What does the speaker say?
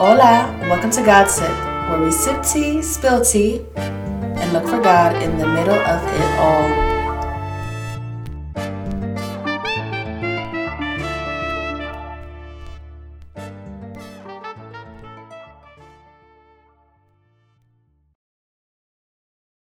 Hola, welcome to God Sip, where we sip tea, spill tea, and look for God in the middle of it all.